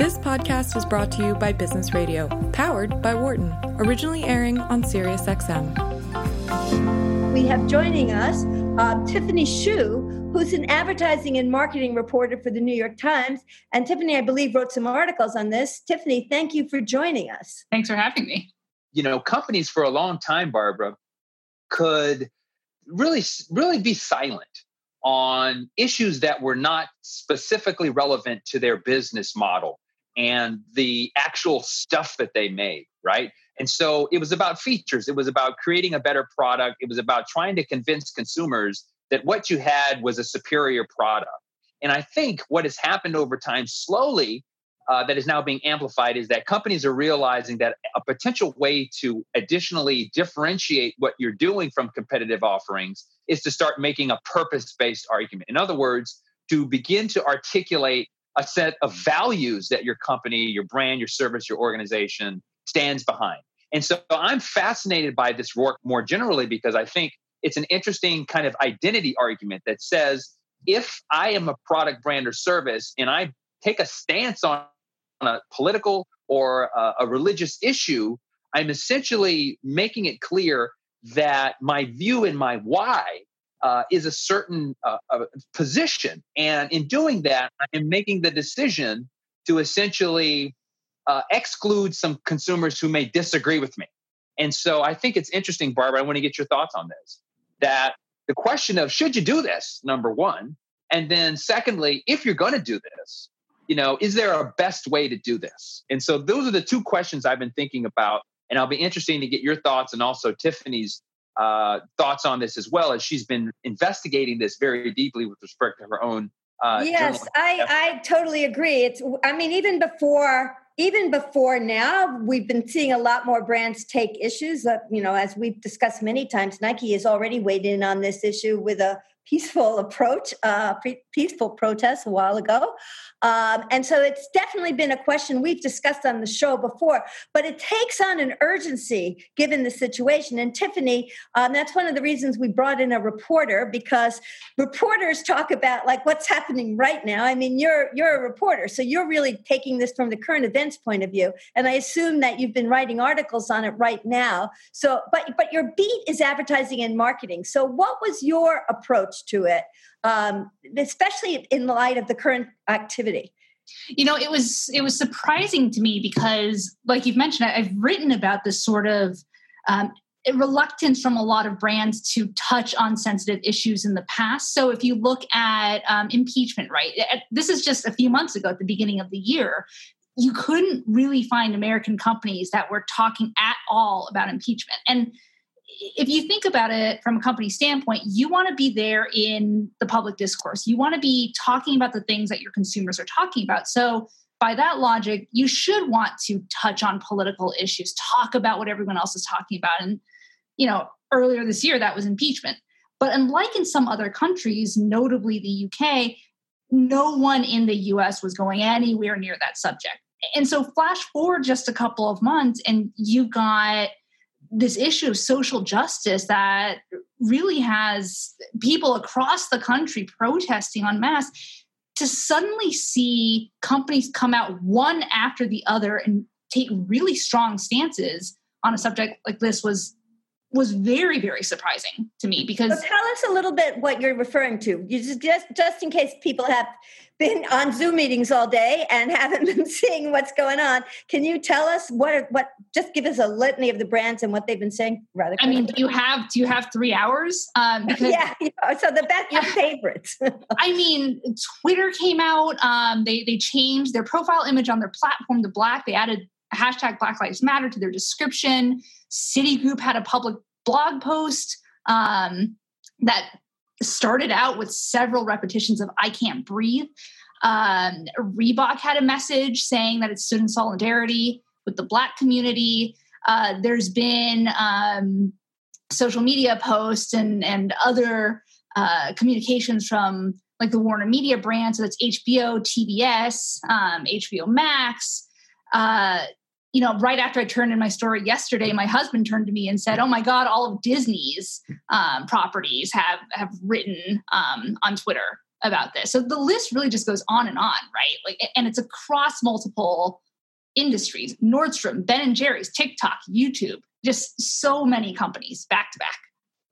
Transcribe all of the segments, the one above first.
This podcast is brought to you by Business Radio, powered by Wharton, originally airing on SiriusXM. We have joining us uh, Tiffany Hsu, who's an advertising and marketing reporter for the New York Times. And Tiffany, I believe, wrote some articles on this. Tiffany, thank you for joining us. Thanks for having me. You know, companies for a long time, Barbara, could really, really be silent on issues that were not specifically relevant to their business model and the actual stuff that they made, right? And so it was about features, it was about creating a better product, it was about trying to convince consumers that what you had was a superior product. And I think what has happened over time slowly uh, that is now being amplified is that companies are realizing that a potential way to additionally differentiate what you're doing from competitive offerings is to start making a purpose based argument. In other words, to begin to articulate a set of values that your company, your brand, your service, your organization stands behind. And so I'm fascinated by this work more generally because I think it's an interesting kind of identity argument that says if I am a product, brand, or service and I take a stance on, on a political or a, a religious issue, I'm essentially making it clear that my view and my why uh, is a certain uh, position. And in doing that, I am making the decision to essentially uh, exclude some consumers who may disagree with me. And so I think it's interesting, Barbara. I want to get your thoughts on this. That the question of should you do this, number one, and then secondly, if you're going to do this, you know, is there a best way to do this? And so those are the two questions I've been thinking about, and I'll be interesting to get your thoughts and also Tiffany's uh, thoughts on this as well as she's been investigating this very deeply with respect to her own. Uh, yes, I, I totally agree. It's I mean even before even before now, we've been seeing a lot more brands take issues. That, you know, as we've discussed many times, Nike has already weighed in on this issue with a peaceful approach, uh, peaceful protest a while ago. Um, and so it's definitely been a question we've discussed on the show before, but it takes on an urgency given the situation. And Tiffany, um, that's one of the reasons we brought in a reporter because reporters talk about like what's happening right now. I mean, you're you're a reporter, so you're really taking this from the current events point of view. And I assume that you've been writing articles on it right now. So, but but your beat is advertising and marketing. So, what was your approach to it? um, especially in light of the current activity? You know, it was it was surprising to me because, like you've mentioned, I've written about this sort of um, reluctance from a lot of brands to touch on sensitive issues in the past. So if you look at um, impeachment, right, this is just a few months ago at the beginning of the year, you couldn't really find American companies that were talking at all about impeachment. And if you think about it from a company standpoint, you want to be there in the public discourse. You want to be talking about the things that your consumers are talking about. So, by that logic, you should want to touch on political issues, talk about what everyone else is talking about. And, you know, earlier this year, that was impeachment. But unlike in some other countries, notably the UK, no one in the US was going anywhere near that subject. And so, flash forward just a couple of months, and you got this issue of social justice that really has people across the country protesting en masse to suddenly see companies come out one after the other and take really strong stances on a subject like this was was very very surprising to me because so tell us a little bit what you're referring to. You just just just in case people have been on zoom meetings all day and haven't been seeing what's going on can you tell us what what just give us a litany of the brands and what they've been saying rather i mean do you have do you have three hours? Um yeah, yeah so the best yeah. favorites. I mean twitter came out um they they changed their profile image on their platform to black. They added hashtag black lives matter to their description Citigroup had a public blog post um, that started out with several repetitions of I can't breathe. Um, Reebok had a message saying that it stood in solidarity with the Black community. Uh, there's been um, social media posts and, and other uh, communications from like the Warner Media brand. So that's HBO, TBS, um, HBO Max, uh, you know, right after I turned in my story yesterday, my husband turned to me and said, "Oh my God, all of Disney's um, properties have have written um, on Twitter about this. So the list really just goes on and on, right? Like, and it's across multiple industries: Nordstrom, Ben and Jerry's, TikTok, YouTube, just so many companies back to back.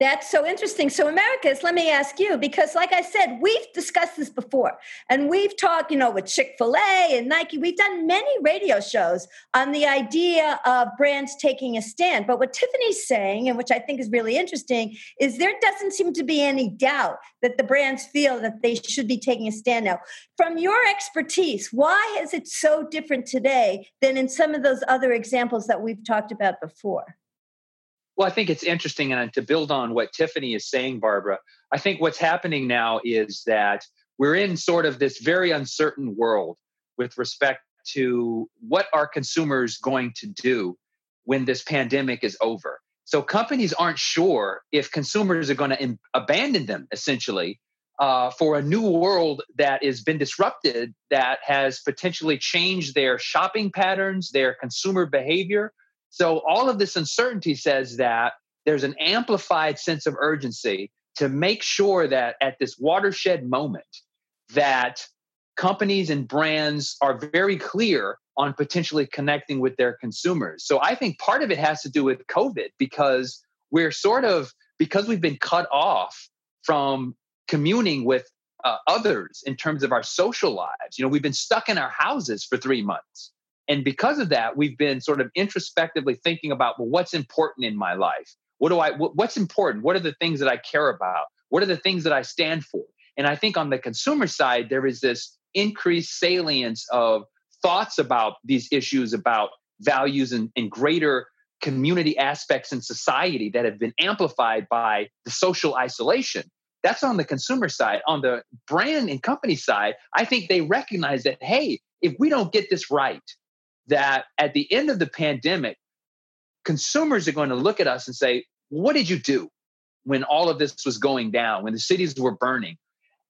That's so interesting. So, Americus, let me ask you because, like I said, we've discussed this before, and we've talked, you know, with Chick Fil A and Nike. We've done many radio shows on the idea of brands taking a stand. But what Tiffany's saying, and which I think is really interesting, is there doesn't seem to be any doubt that the brands feel that they should be taking a stand now. From your expertise, why is it so different today than in some of those other examples that we've talked about before? Well, I think it's interesting, and to build on what Tiffany is saying, Barbara, I think what's happening now is that we're in sort of this very uncertain world with respect to what are consumers going to do when this pandemic is over. So companies aren't sure if consumers are going to Im- abandon them, essentially, uh, for a new world that has been disrupted, that has potentially changed their shopping patterns, their consumer behavior, so all of this uncertainty says that there's an amplified sense of urgency to make sure that at this watershed moment that companies and brands are very clear on potentially connecting with their consumers. So I think part of it has to do with COVID because we're sort of because we've been cut off from communing with uh, others in terms of our social lives. You know, we've been stuck in our houses for 3 months. And because of that, we've been sort of introspectively thinking about, well, what's important in my life? What do I, what's important? What are the things that I care about? What are the things that I stand for? And I think on the consumer side, there is this increased salience of thoughts about these issues about values and, and greater community aspects in society that have been amplified by the social isolation. That's on the consumer side. On the brand and company side, I think they recognize that, hey, if we don't get this right, that at the end of the pandemic, consumers are going to look at us and say, What did you do when all of this was going down, when the cities were burning?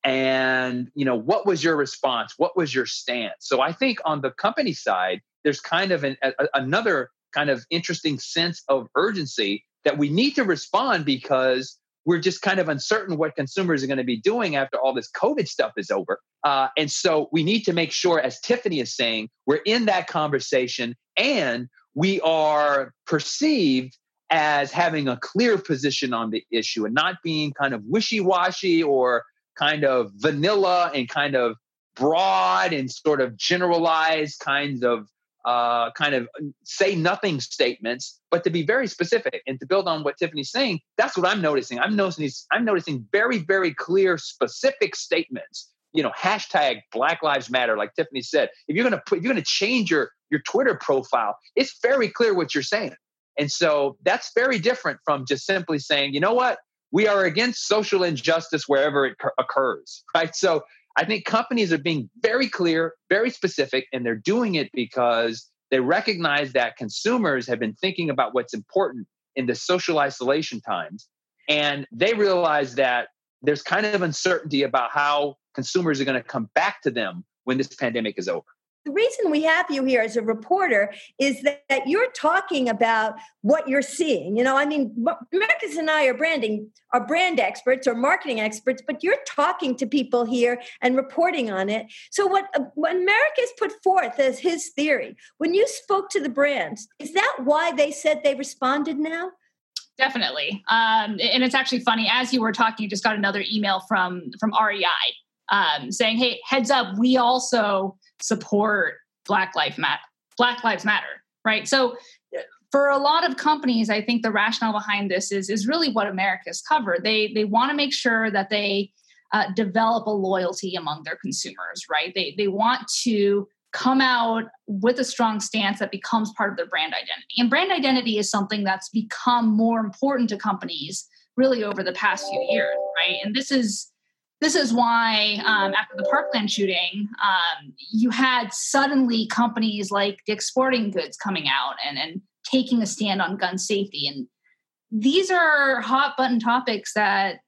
And, you know, what was your response? What was your stance? So I think on the company side, there's kind of an, a, another kind of interesting sense of urgency that we need to respond because we're just kind of uncertain what consumers are going to be doing after all this COVID stuff is over. Uh, and so we need to make sure, as Tiffany is saying, we're in that conversation and we are perceived as having a clear position on the issue and not being kind of wishy washy or kind of vanilla and kind of broad and sort of generalized kinds of uh, kind of say nothing statements, but to be very specific and to build on what Tiffany's saying, that's what I'm noticing. I'm noticing these, I'm noticing very, very clear, specific statements. You know, hashtag Black Lives Matter, like Tiffany said. If you're gonna put, if you're gonna change your your Twitter profile, it's very clear what you're saying. And so that's very different from just simply saying, you know what, we are against social injustice wherever it occurs, right? So I think companies are being very clear, very specific, and they're doing it because they recognize that consumers have been thinking about what's important in the social isolation times. And they realize that there's kind of uncertainty about how consumers are going to come back to them when this pandemic is over the reason we have you here as a reporter is that, that, you're talking about what you're seeing. You know, I mean, Marcus and I are branding, are brand experts or marketing experts, but you're talking to people here and reporting on it. So, what uh, what Americus put forth as his theory, when you spoke to the brands, is that why they said they responded now? Definitely, um, and it's actually funny. As you were talking, you just got another email from from REI um, saying, "Hey, heads up, we also." Support Black Lives Matter. Black Lives Matter, right? So for a lot of companies, I think the rationale behind this is is really what Americus covered. They they want to make sure that they uh, develop a loyalty among their consumers, right? They they want to come out with a strong stance that becomes part of their brand identity. And brand identity is something that's become more important to companies really over the past few years, right? And this is this is why um, after the parkland shooting um, you had suddenly companies like dick's sporting goods coming out and, and taking a stand on gun safety. And these are hot button topics that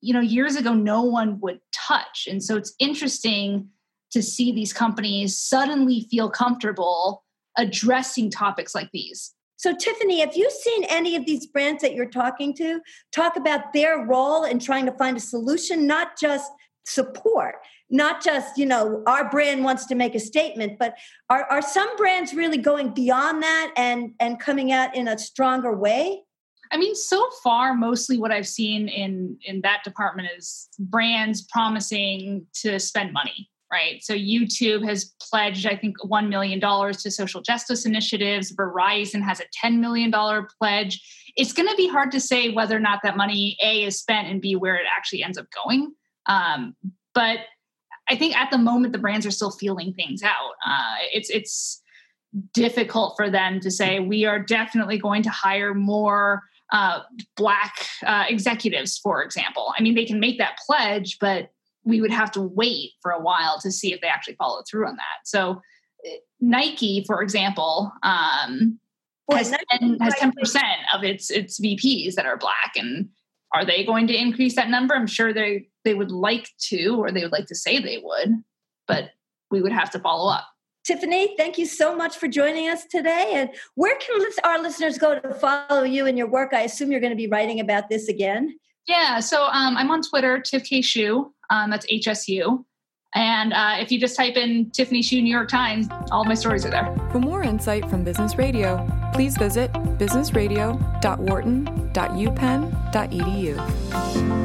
you know years ago no one would touch. And so it's interesting to see these companies suddenly feel comfortable addressing topics like these so, Tiffany, have you seen any of these brands that you're talking to talk about their role in trying to find a solution, not just support not just you know our brand wants to make a statement but are, are some brands really going beyond that and and coming out in a stronger way? I mean, so far, mostly what I've seen in in that department is brands promising to spend money, right? So YouTube has pledged, I think, one million dollars to social justice initiatives. Verizon has a ten million dollar pledge. It's going to be hard to say whether or not that money a is spent and b where it actually ends up going. Um, but I think at the moment the brands are still feeling things out. Uh, it's it's difficult for them to say we are definitely going to hire more uh, black uh, executives, for example. I mean, they can make that pledge, but we would have to wait for a while to see if they actually follow through on that. So, uh, Nike, for example, um, has, 10, has 10% of its its VPs that are black, and are they going to increase that number? I'm sure they they would like to, or they would like to say they would, but we would have to follow up. Tiffany, thank you so much for joining us today. And where can our listeners go to follow you and your work? I assume you're going to be writing about this again. Yeah, so um, I'm on Twitter, Tiff K Hsu. Um, that's HSU. And uh, if you just type in Tiffany Hsu New York Times, all my stories are there. For more insight from Business Radio, please visit businessradio.wharton.upenn.edu.